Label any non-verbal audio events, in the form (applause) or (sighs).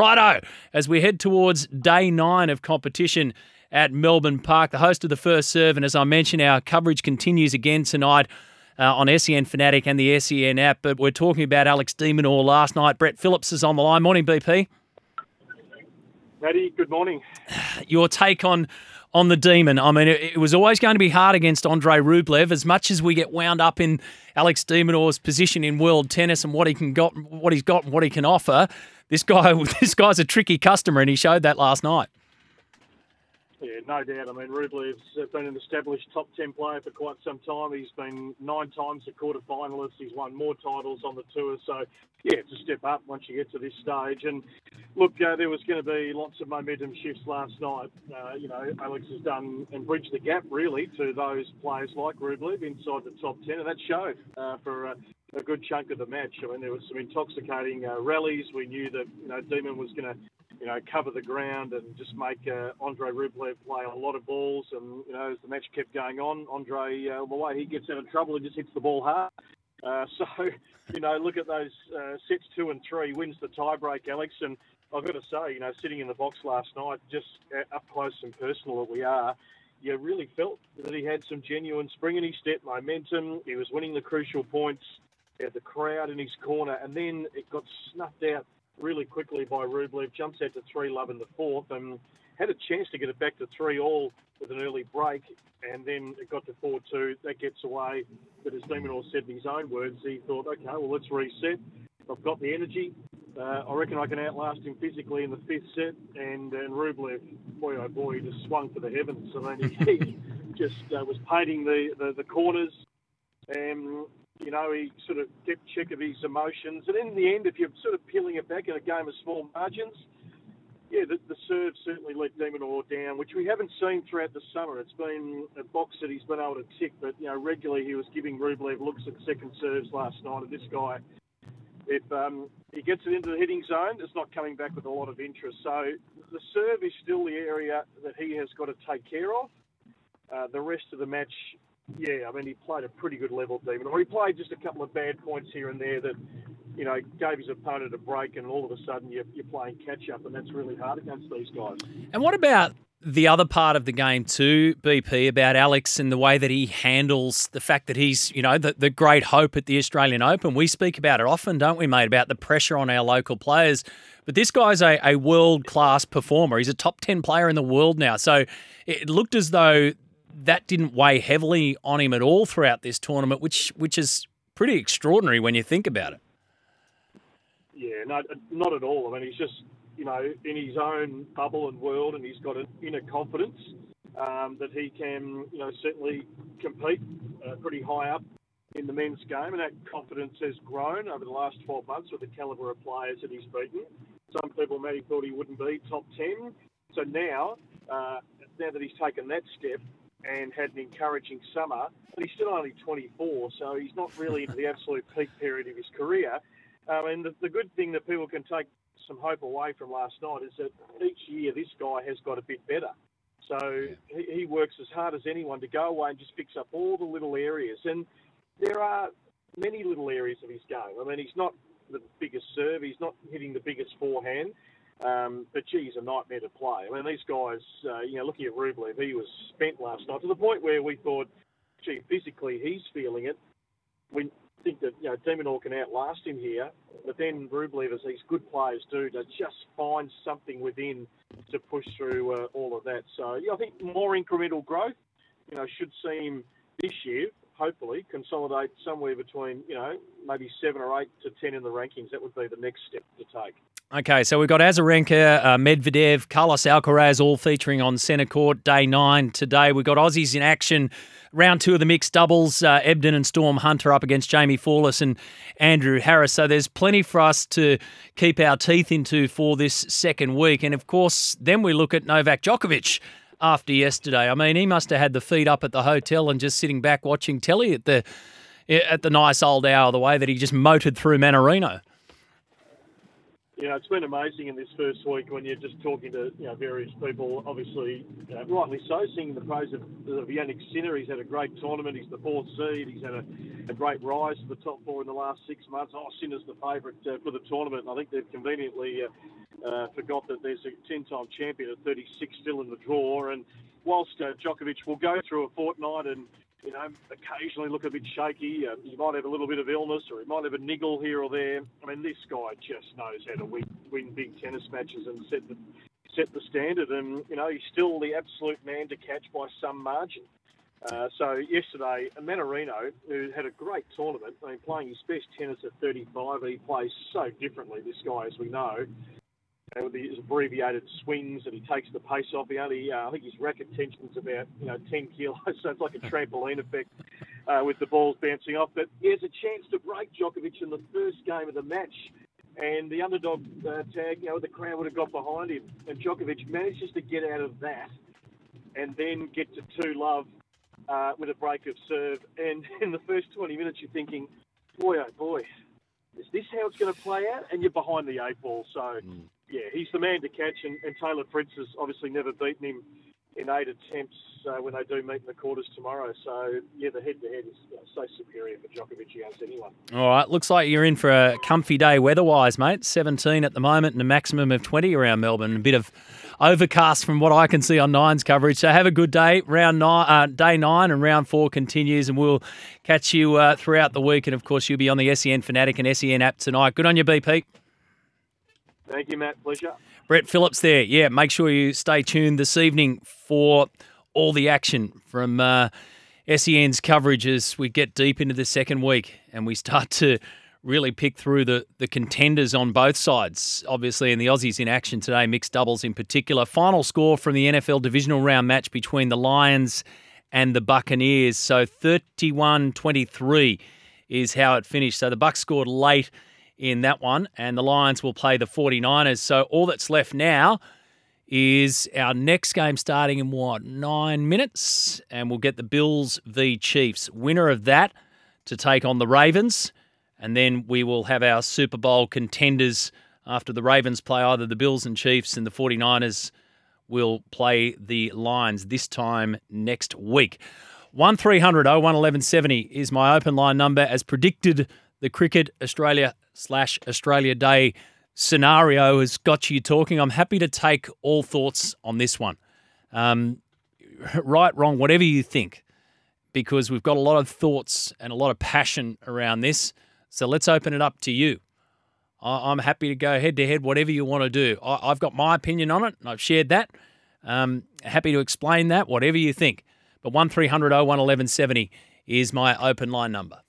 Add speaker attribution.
Speaker 1: Righto, as we head towards day nine of competition at Melbourne Park, the host of the first serve, and as I mentioned, our coverage continues again tonight. Uh, on SEN Fanatic and the SEN app, but we're talking about Alex de Minaur last night. Brett Phillips is on the line. Morning, BP.
Speaker 2: Matty, good morning. (sighs)
Speaker 1: Your take on on the demon. I mean, it, it, was always going to be hard against Andre Rublev. As much as we get wound up in Alex de Minaur's position in world tennis and what he can got, what he's got, and what he can offer, this guy, (laughs) this guy's a tricky customer, and he showed that last night.
Speaker 2: Yeah, no doubt. I mean, Rublev's been an established top 10 player for quite some time. He's been nine times a quarter finalist. He's won more titles on the tour. So, yeah, it's a step up once you get to this stage. And look, uh, there was going to be lots of momentum shifts last night. Uh, you know, Alex has done and bridged the gap really to those players like Rublev inside the top 10, and that showed uh, for a, good chunk of the match. I mean, there was some intoxicating uh, rallies. We knew that, you know, Demon was going to you know, cover the ground and just make uh, Andre Rublev play a lot of balls. And, you know, as the match kept going on, Andre, uh, the way he gets out of trouble, he just hits the ball hard. Uh, (laughs) so, you know, look at those uh, sets two and three, wins the tiebreak, Alex. And I've got to say, you know, sitting in the box last night, just up close and personal that we are, you really felt that he had some genuine spring in his step, momentum. He was winning the crucial points. He had the crowd in his corner, and then it got snuffed out really quickly by Rublev, jumps out to 3 love in the fourth and had a chance to get it back to 3 all with an early break, and then it got to 4 2. That gets away. But as de Minaur said in his own words, he thought, okay, well, let's reset. I've got the energy. Uh, I reckon I can outlast him physically in the fifth set. And, and Rublev, boy oh boy, he just swung for the heavens. I mean, he, (laughs) just uh, was painting the, the, the corners. And you know, he sort of kept check of his emotions. And in the end, if you're sort of peeling it back in a game of small margins, yeah, the, the serve certainly let de Minaur down, which we haven't seen throughout the summer. It's been a box that he's been able to tick, but you know, regularly he was giving Rublev looks at second serves last night. And this guy, if um, he gets it into the hitting zone, it's not coming back with a lot of interest. So the serve is still the area that he has got to take care of. Uh, the rest of the match, yeah, I mean, he played a pretty good level, Demon. Or he played just a couple of bad points here and there that, you know, gave his opponent a break, and all of a sudden you're, you're playing catch up, and that's really hard against these guys.
Speaker 1: And what about the other part of the game too, BP, about Alex and the way that he handles the fact that he's, you know, the, the great hope at the Australian Open. We speak about it often, don't we, mate, about the pressure on our local players. But this guy's a, a world class performer. He's a top 10 player in the world now. So it looked as though that didn't weigh heavily on him at all throughout this tournament, which which is pretty extraordinary when you think about it.
Speaker 2: Yeah, no, not at all. I mean, he's just you know in his own bubble and world, and he's got an inner confidence um, that he can you know certainly compete uh, pretty high up in the men's game, and that confidence has grown over the last 12 months with the calibre of players that he's beaten. Some people maybe thought he wouldn't be top 10. So now, uh, now that he's taken that step, and had an encouraging summer. But he's still only 24, so he's not really into the (laughs) absolute peak period of his career. Um, and the, the good thing that people can take some hope away from last night is that each year this guy has got a bit better. So he, he works as hard as anyone to go away and just fix up all the little areas. And there are many little areas of his game. I mean, he's not the biggest serve, he's not hitting the biggest forehand, um, but gee, he's a nightmare to play. I mean, these guys, uh, you know, looking at Rublev, he was spent last night to the point where we thought, gee, physically he's feeling it. We think that, you know, de Minaur can outlast him here, but then Rublev, as these good players do, to just find something within to push through uh, all of that. So, yeah, I think more incremental growth, you know, should see him this year, hopefully, consolidate somewhere between, you know, maybe seven or eight to ten in the rankings. That would be the next step to take.
Speaker 1: Okay, so we've got Azarenka, uh, Medvedev, Carlos Alcaraz all featuring on centre court day nine today. We've got Aussies in action. Round two of the mixed doubles, uh, Ebden and Storm Hunter up against Jaimee Fourlis and Andrew Harris. So there's plenty for us to keep our teeth into for this second week. And of course, then we look at Novak Djokovic after yesterday. I mean, he must have had the feet up at the hotel and just sitting back watching telly at the at the nice old hour, the way that he just motored through Mannarino
Speaker 2: you know, it's been amazing in this first week when you're just talking to you know various people. Obviously, uh, rightly so, singing the praise of, of Jannik Sinner. He's had a great tournament. He's the fourth seed. He's had a, a great rise to the top four in the last six months. Oh, Sinner's the favourite uh, for the tournament, and I think they've conveniently uh, uh, forgot that there's a 10-time champion at 36 still in the draw. And whilst uh, Djokovic will go through a fortnight and you know occasionally look a bit shaky, uh, he might have a little bit of illness or he might have a niggle here or there. I mean, this guy just knows how to win, win big tennis matches and set the set the standard. And you know, he's still the absolute man to catch by some margin. Uh, so yesterday, Mannarino, who had a great tournament, I mean, playing his best tennis at 35, he plays so differently, this guy, as we know. With his abbreviated swings, and he takes the pace off. He only, uh, I think his racket tension's about you know 10 kilos, (laughs) so it's like a trampoline effect uh, with the balls bouncing off. But he has a chance to break Djokovic in the first game of the match, and the underdog uh, tag, you know, the crowd would have got behind him, and Djokovic manages to get out of that, and then get to two love uh, with a break of serve. And (laughs) in the first 20 minutes, you're thinking, boy, oh boy, is this how it's going to play out? And you're behind the eight ball. So, mm. Yeah, he's the man to catch. And, and Taylor Fritz has obviously never beaten him in eight attempts uh, when they do meet in the quarters tomorrow. So, yeah, the head to head is so superior for Djokovic against anyone.
Speaker 1: All right. Looks like you're in for a comfy day weather wise, mate. 17 at the moment and a maximum of 20 around Melbourne. A bit of overcast from what I can see on Nine's coverage. So, have a good day. Round nine, uh, day nine and round four continues, and we'll catch you uh, throughout the week. And, of course, you'll be on the SEN Fanatic and SEN app tonight. Good on you, BP.
Speaker 2: Thank you, Matt. Pleasure.
Speaker 1: Brett Phillips there. Yeah, make sure you stay tuned this evening for all the action from uh, SEN's coverage as we get deep into the second week and we start to really pick through the, the contenders on both sides. Obviously, and the Aussies in action today, mixed doubles in particular. Final score from the NFL divisional round match between the Lions and the Buccaneers. So 31 23 is how it finished. So the Bucks scored late in that one, and the Lions will play the 49ers. So all that's left now is our next game starting in what, nine minutes? And we'll get the Bills v Chiefs. Winner of that to take on the Ravens. And then we will have our Super Bowl contenders after the Ravens play either the Bills and Chiefs, and the 49ers will play the Lions this time next week. 1300 01 1170 is my open line number as predicted the Cricket Australia slash Australia Day scenario has got you talking. I'm happy to take all thoughts on this one. Um, right, wrong, whatever you think, because we've got a lot of thoughts and a lot of passion around this. So let's open it up to you. I'm happy to go head to head, whatever you want to do. I've got my opinion on it, and I've shared that. Um, happy to explain that, whatever you think. But 1300 01 1170 is my open line number.